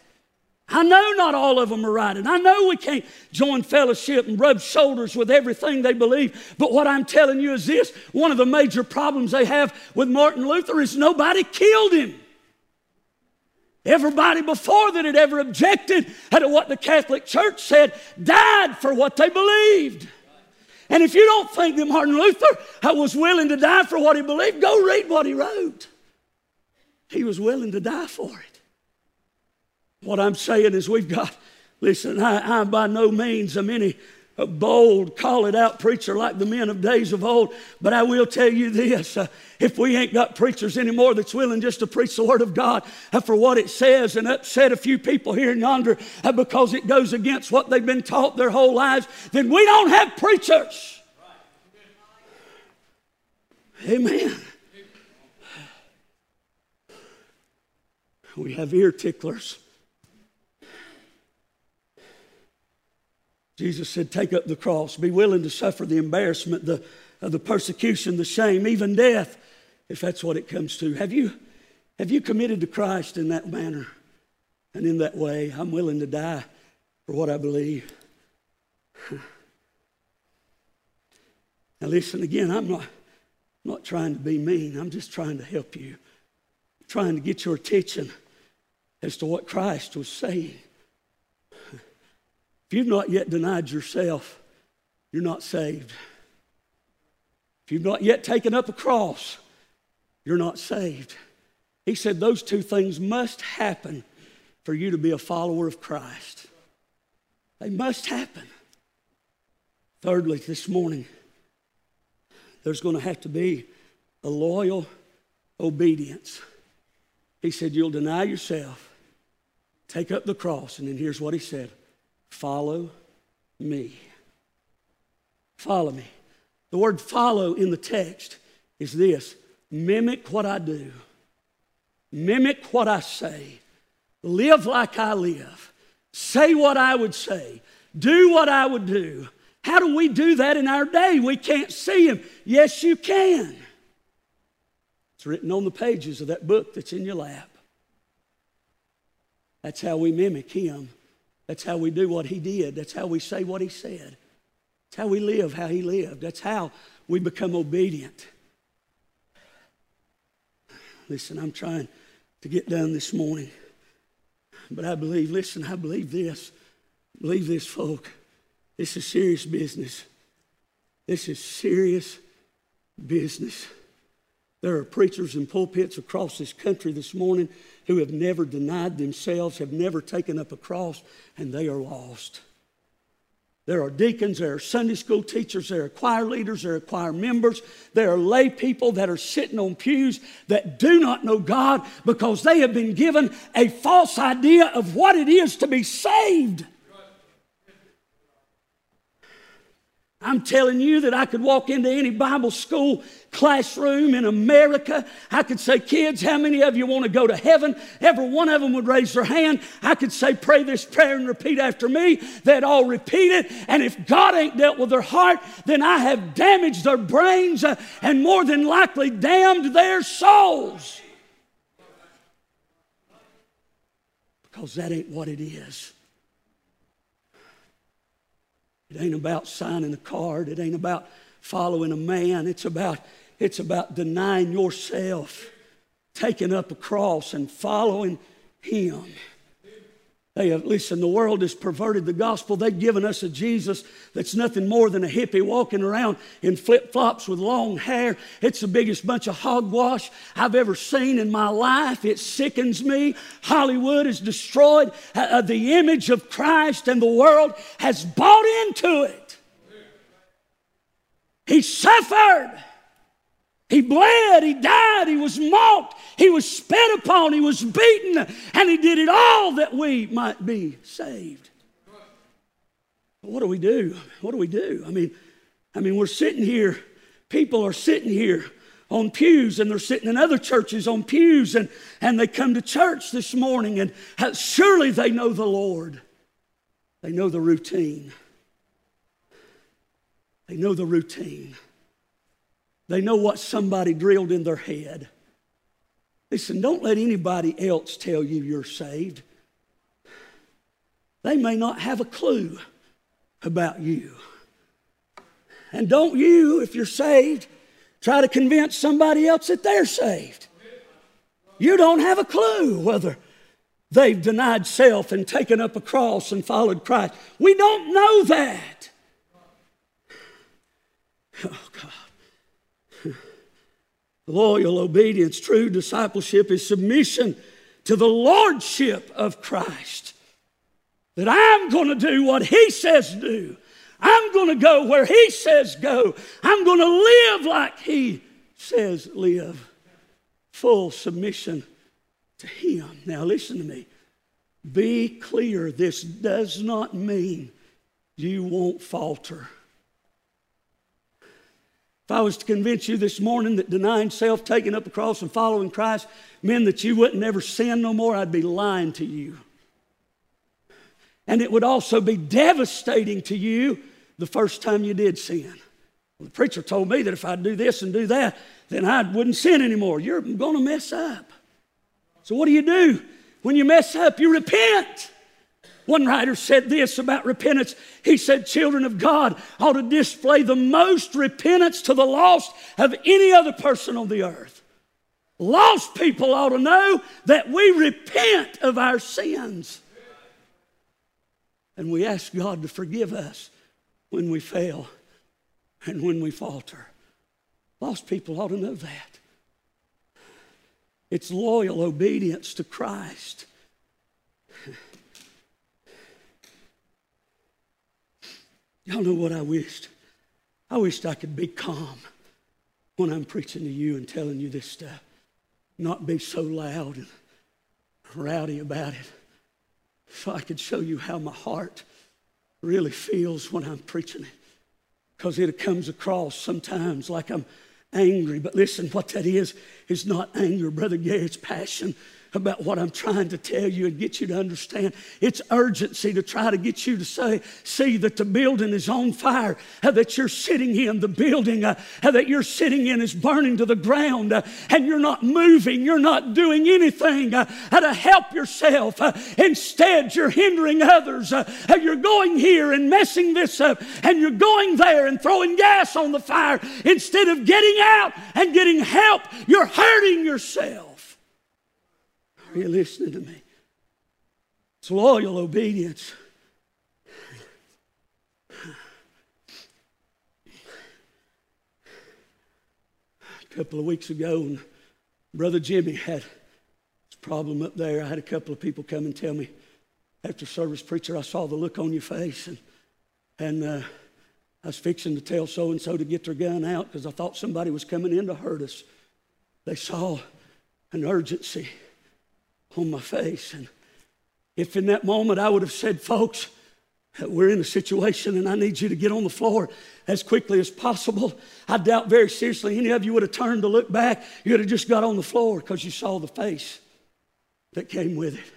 I know not all of them are right, and I know we can't join fellowship and rub shoulders with everything they believe. But what I'm telling you is this one of the major problems they have with Martin Luther is nobody killed him. Everybody before that had ever objected to what the Catholic Church said died for what they believed. And if you don't think that Martin Luther uh, was willing to die for what he believed, go read what he wrote. He was willing to die for it. What I'm saying is, we've got, listen, I, I by no means am any a bold, call it out preacher like the men of days of old. But I will tell you this uh, if we ain't got preachers anymore that's willing just to preach the Word of God uh, for what it says and upset a few people here and yonder uh, because it goes against what they've been taught their whole lives, then we don't have preachers. Amen. We have ear ticklers. Jesus said, Take up the cross, be willing to suffer the embarrassment, the, uh, the persecution, the shame, even death, if that's what it comes to. Have you, have you committed to Christ in that manner and in that way? I'm willing to die for what I believe. *laughs* Now, listen again, I'm not, I'm not trying to be mean, I'm just trying to help you, I'm trying to get your attention as to what Christ was saying. If you've not yet denied yourself, you're not saved. If you've not yet taken up a cross, you're not saved. He said those two things must happen for you to be a follower of Christ. They must happen. Thirdly, this morning, there's going to have to be a loyal obedience. He said, You'll deny yourself, take up the cross, and then here's what he said Follow me. Follow me. The word follow in the text is this mimic what I do, mimic what I say, live like I live, say what I would say, do what I would do. How do we do that in our day? We can't see Him. Yes, you can. It's written on the pages of that book that's in your lap. That's how we mimic Him. That's how we do what He did. That's how we say what He said. That's how we live how He lived. That's how we become obedient. Listen, I'm trying to get done this morning. But I believe, listen, I believe this. Believe this, folk. This is serious business. This is serious business. There are preachers in pulpits across this country this morning who have never denied themselves, have never taken up a cross, and they are lost. There are deacons, there are Sunday school teachers, there are choir leaders, there are choir members, there are lay people that are sitting on pews that do not know God because they have been given a false idea of what it is to be saved. I'm telling you that I could walk into any Bible school classroom in America. I could say, Kids, how many of you want to go to heaven? Every one of them would raise their hand. I could say, Pray this prayer and repeat after me. They'd all repeat it. And if God ain't dealt with their heart, then I have damaged their brains uh, and more than likely damned their souls. Because that ain't what it is. It ain't about signing a card. It ain't about following a man. It's about, it's about denying yourself, taking up a cross and following him. They have, listen, the world has perverted the gospel. They've given us a Jesus that's nothing more than a hippie walking around in flip flops with long hair. It's the biggest bunch of hogwash I've ever seen in my life. It sickens me. Hollywood has destroyed uh, uh the image of Christ, and the world has bought into it. He suffered. He bled, he died, he was mocked, he was spit upon, he was beaten, and he did it all that we might be saved. what do we do? What do we do? I mean, I mean, we're sitting here, people are sitting here on pews and they're sitting in other churches on pews and, and they come to church this morning and surely they know the Lord. They know the routine. They know the routine. They know what somebody drilled in their head. Listen, don't let anybody else tell you you're saved. They may not have a clue about you. And don't you, if you're saved, try to convince somebody else that they're saved. You don't have a clue whether they've denied self and taken up a cross and followed Christ. We don't know that. Oh, God. Loyal obedience, true discipleship is submission to the lordship of Christ. That I'm going to do what He says do. I'm going to go where He says go. I'm going to live like He says live. Full submission to Him. Now, listen to me. Be clear, this does not mean you won't falter. If I was to convince you this morning that denying self, taking up a cross, and following Christ meant that you wouldn't ever sin no more, I'd be lying to you. And it would also be devastating to you the first time you did sin. Well, the preacher told me that if I'd do this and do that, then I wouldn't sin anymore. You're going to mess up. So, what do you do? When you mess up, you repent. One writer said this about repentance. He said, Children of God ought to display the most repentance to the lost of any other person on the earth. Lost people ought to know that we repent of our sins. And we ask God to forgive us when we fail and when we falter. Lost people ought to know that. It's loyal obedience to Christ. Y'all know what I wished? I wished I could be calm when I'm preaching to you and telling you this stuff, not be so loud and rowdy about it, so I could show you how my heart really feels when I'm preaching it because it comes across sometimes like I'm angry. But listen, what that is, is not anger, Brother Gary, it's passion about what I'm trying to tell you and get you to understand. It's urgency to try to get you to say, see that the building is on fire, how that you're sitting in, the building uh, how that you're sitting in is burning to the ground, uh, and you're not moving, you're not doing anything uh, how to help yourself. Uh, instead, you're hindering others. Uh, you're going here and messing this up, and you're going there and throwing gas on the fire. Instead of getting out and getting help, you're hurting yourself. Are you listening to me? It's loyal obedience. A couple of weeks ago, Brother Jimmy had this problem up there, I had a couple of people come and tell me after service, preacher, I saw the look on your face, and, and uh, I was fixing to tell so and so to get their gun out because I thought somebody was coming in to hurt us. They saw an urgency on my face. And if in that moment I would have said, folks, we're in a situation and I need you to get on the floor as quickly as possible, I doubt very seriously any of you would have turned to look back. You would have just got on the floor because you saw the face that came with it.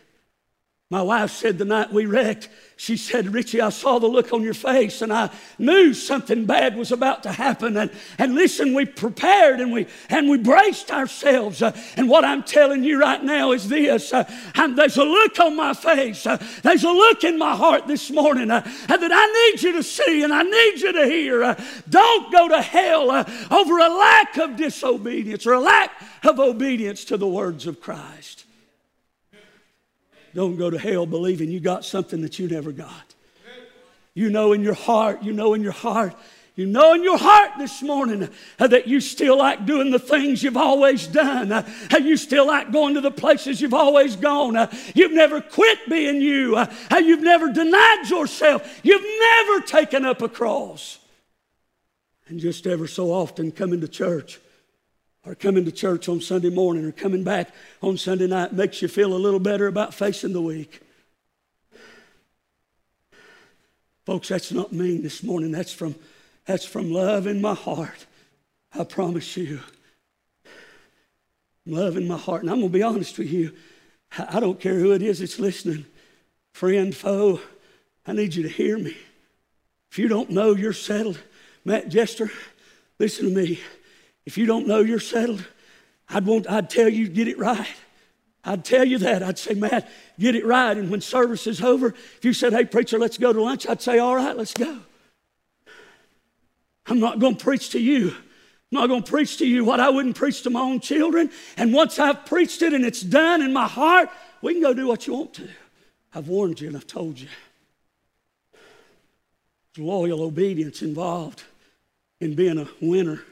My wife said the night we wrecked, she said, Richie, I saw the look on your face and I knew something bad was about to happen. And, and listen, we prepared and we, and we braced ourselves. Uh, and what I'm telling you right now is this uh, there's a look on my face, uh, there's a look in my heart this morning uh, that I need you to see and I need you to hear. Uh, don't go to hell uh, over a lack of disobedience or a lack of obedience to the words of Christ. Don't go to hell believing you got something that you never got. You know in your heart, you know in your heart, you know in your heart this morning uh, that you still like doing the things you've always done. Uh, you still like going to the places you've always gone. Uh, you've never quit being you. Uh, you've never denied yourself. You've never taken up a cross. And just ever so often coming to church or coming to church on Sunday morning or coming back on Sunday night makes you feel a little better about facing the week. Folks, that's not mean this morning. That's from, that's from love in my heart. I promise you. Love in my heart. And I'm going to be honest with you. I don't care who it is that's listening, friend, foe, I need you to hear me. If you don't know you're settled, Matt Jester, listen to me. If you don't know you're settled, I'd, want, I'd tell you get it right. I'd tell you that. I'd say, Matt, get it right. And when service is over, if you said, hey, preacher, let's go to lunch, I'd say, all right, let's go. I'm not going to preach to you. I'm not going to preach to you what I wouldn't preach to my own children. And once I've preached it and it's done in my heart, we can go do what you want to. I've warned you and I've told you. There's loyal obedience involved in being a winner.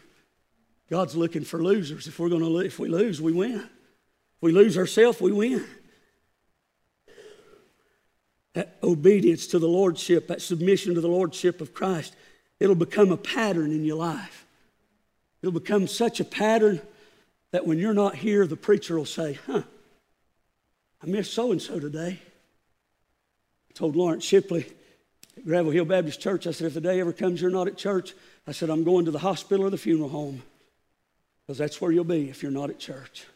God's looking for losers. If we're going to if we lose, we win. If we lose ourselves, we win. That obedience to the lordship, that submission to the lordship of Christ, it'll become a pattern in your life. It'll become such a pattern that when you're not here, the preacher will say, "Huh, I missed so and so today." I told Lawrence Shipley at Gravel Hill Baptist Church, I said, if the day ever comes you're not at church, I said, I'm going to the hospital or the funeral home because that's where you'll be if you're not at church.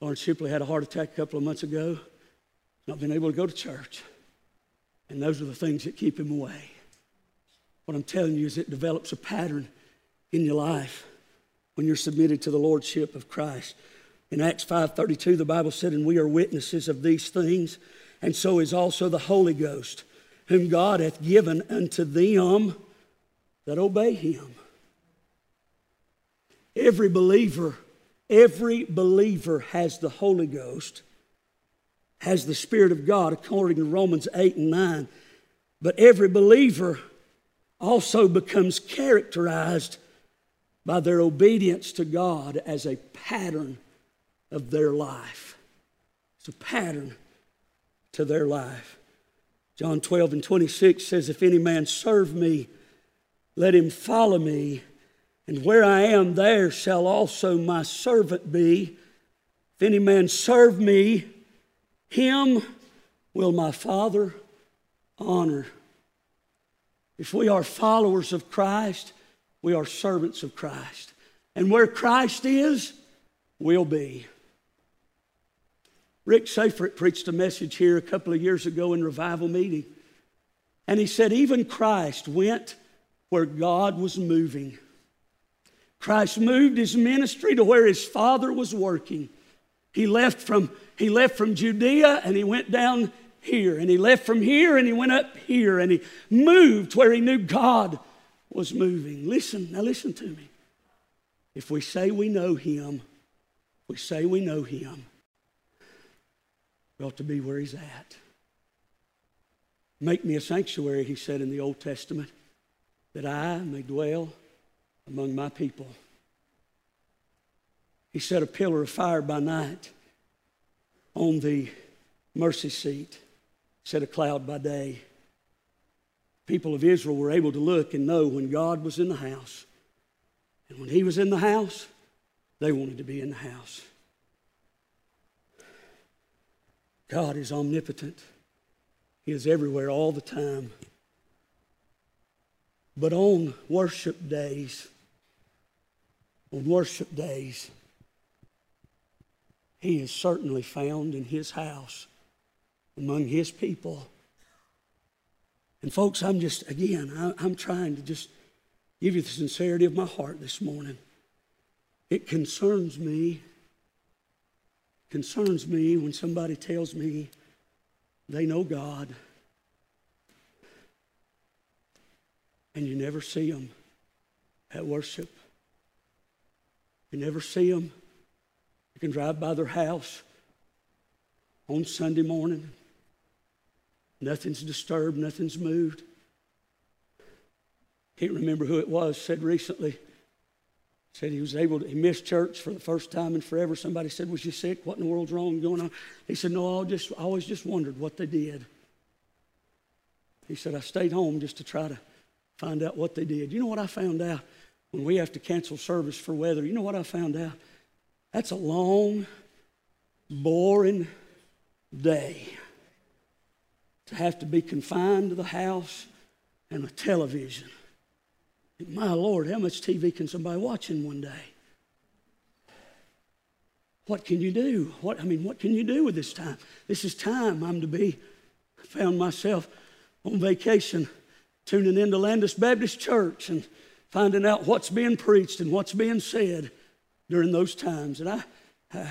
Lawrence Shipley had a heart attack a couple of months ago, not been able to go to church. And those are the things that keep him away. What I'm telling you is it develops a pattern in your life when you're submitted to the lordship of Christ. In Acts 5:32 the Bible said and we are witnesses of these things and so is also the Holy Ghost whom God hath given unto them that obey him. Every believer, every believer has the Holy Ghost, has the Spirit of God, according to Romans 8 and 9. But every believer also becomes characterized by their obedience to God as a pattern of their life. It's a pattern to their life. John 12 and 26 says, If any man serve me, let him follow me, and where I am, there shall also my servant be. If any man serve me, him will my Father honor. If we are followers of Christ, we are servants of Christ. And where Christ is, we'll be. Rick Seifert preached a message here a couple of years ago in revival meeting. And he said, even Christ went where God was moving. Christ moved his ministry to where his father was working. He left from, he left from Judea and he went down here. And he left from here and he went up here. And he moved where he knew God was moving. Listen, now listen to me. If we say we know him, we say we know him, we ought to be where he's at. Make me a sanctuary, he said in the Old Testament, that I may dwell among my people. He set a pillar of fire by night on the mercy seat, set a cloud by day. People of Israel were able to look and know when God was in the house. And when He was in the house, they wanted to be in the house. God is omnipotent, He is everywhere all the time. But on worship days, on worship days, he is certainly found in his house among his people. And, folks, I'm just, again, I'm trying to just give you the sincerity of my heart this morning. It concerns me, concerns me when somebody tells me they know God and you never see them at worship. You never see them. You can drive by their house on Sunday morning. Nothing's disturbed, nothing's moved. Can't remember who it was, said recently. Said he was able to, he missed church for the first time in forever. Somebody said, Was you sick? What in the world's wrong going on? He said, No, I just I always just wondered what they did. He said, I stayed home just to try to find out what they did. You know what I found out? When we have to cancel service for weather, you know what I found out? That's a long, boring day to have to be confined to the house and a television. My Lord, how much TV can somebody watch in one day? What can you do? What I mean, what can you do with this time? This is time I'm to be. I found myself on vacation tuning into Landis Baptist Church and finding out what's being preached and what's being said during those times. And I, uh,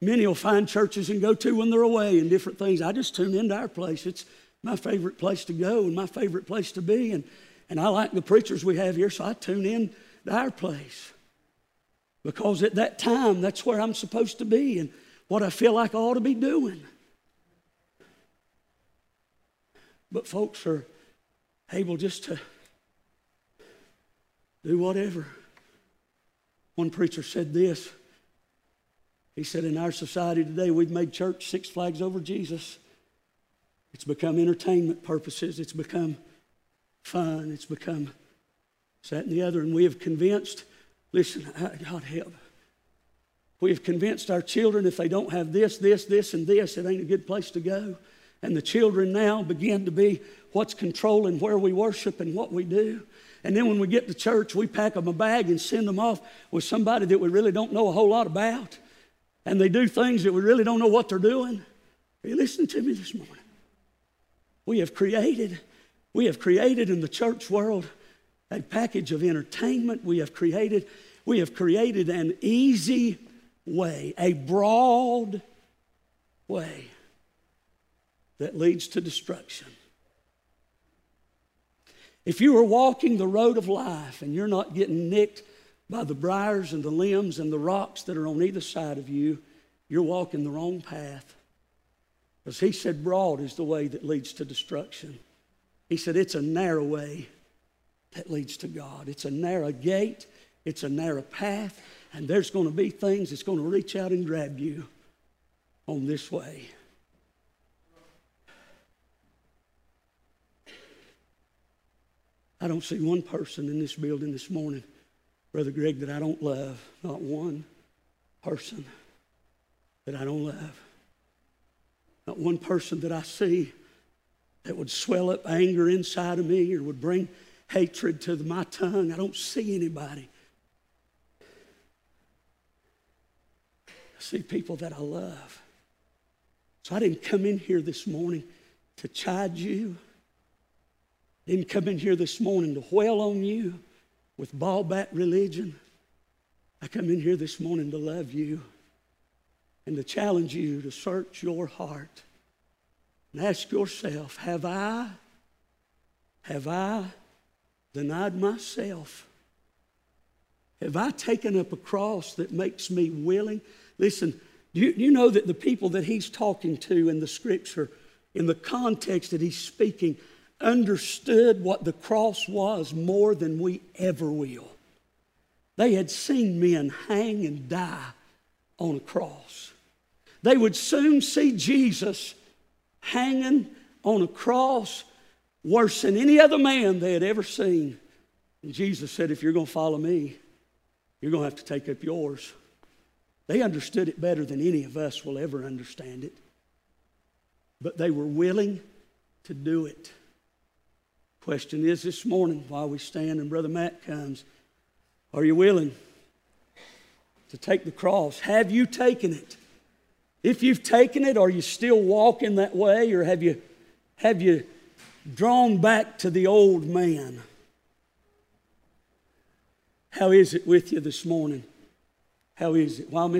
many will find churches and go to when they're away and different things. I just tune into our place. It's my favorite place to go and my favorite place to be. And, and I like the preachers we have here, so I tune in to our place. Because at that time, that's where I'm supposed to be and what I feel like I ought to be doing. But folks are able just to do whatever. One preacher said this. He said, In our society today, we've made church six flags over Jesus. It's become entertainment purposes, it's become fun, it's become that and the other. And we have convinced, listen, God help. We have convinced our children if they don't have this, this, this, and this, it ain't a good place to go. And the children now begin to be what's controlling where we worship and what we do. And then when we get to church, we pack them a bag and send them off with somebody that we really don't know a whole lot about. And they do things that we really don't know what they're doing. Are you listening to me this morning? We have created, we have created in the church world a package of entertainment. We have created, we have created an easy way, a broad way that leads to destruction. If you are walking the road of life and you're not getting nicked by the briars and the limbs and the rocks that are on either side of you, you're walking the wrong path. Because he said, broad is the way that leads to destruction. He said, it's a narrow way that leads to God. It's a narrow gate, it's a narrow path, and there's going to be things that's going to reach out and grab you on this way. I don't see one person in this building this morning, Brother Greg, that I don't love. Not one person that I don't love. Not one person that I see that would swell up anger inside of me or would bring hatred to my tongue. I don't see anybody. I see people that I love. So I didn't come in here this morning to chide you. Didn't come in here this morning to wail on you with ball bat religion. I come in here this morning to love you and to challenge you to search your heart and ask yourself have I, have I denied myself? Have I taken up a cross that makes me willing? Listen, you, you know that the people that he's talking to in the scripture, in the context that he's speaking, understood what the cross was more than we ever will. They had seen men hang and die on a cross. They would soon see Jesus hanging on a cross worse than any other man they had ever seen. And Jesus said, If you're going to follow me, you're going to have to take up yours. They understood it better than any of us will ever understand it. But they were willing to do it. Question is this morning, while we stand and Brother Matt comes, are you willing to take the cross? Have you taken it? If you've taken it, are you still walking that way, or have you, have you drawn back to the old man? How is it with you this morning? How is it? While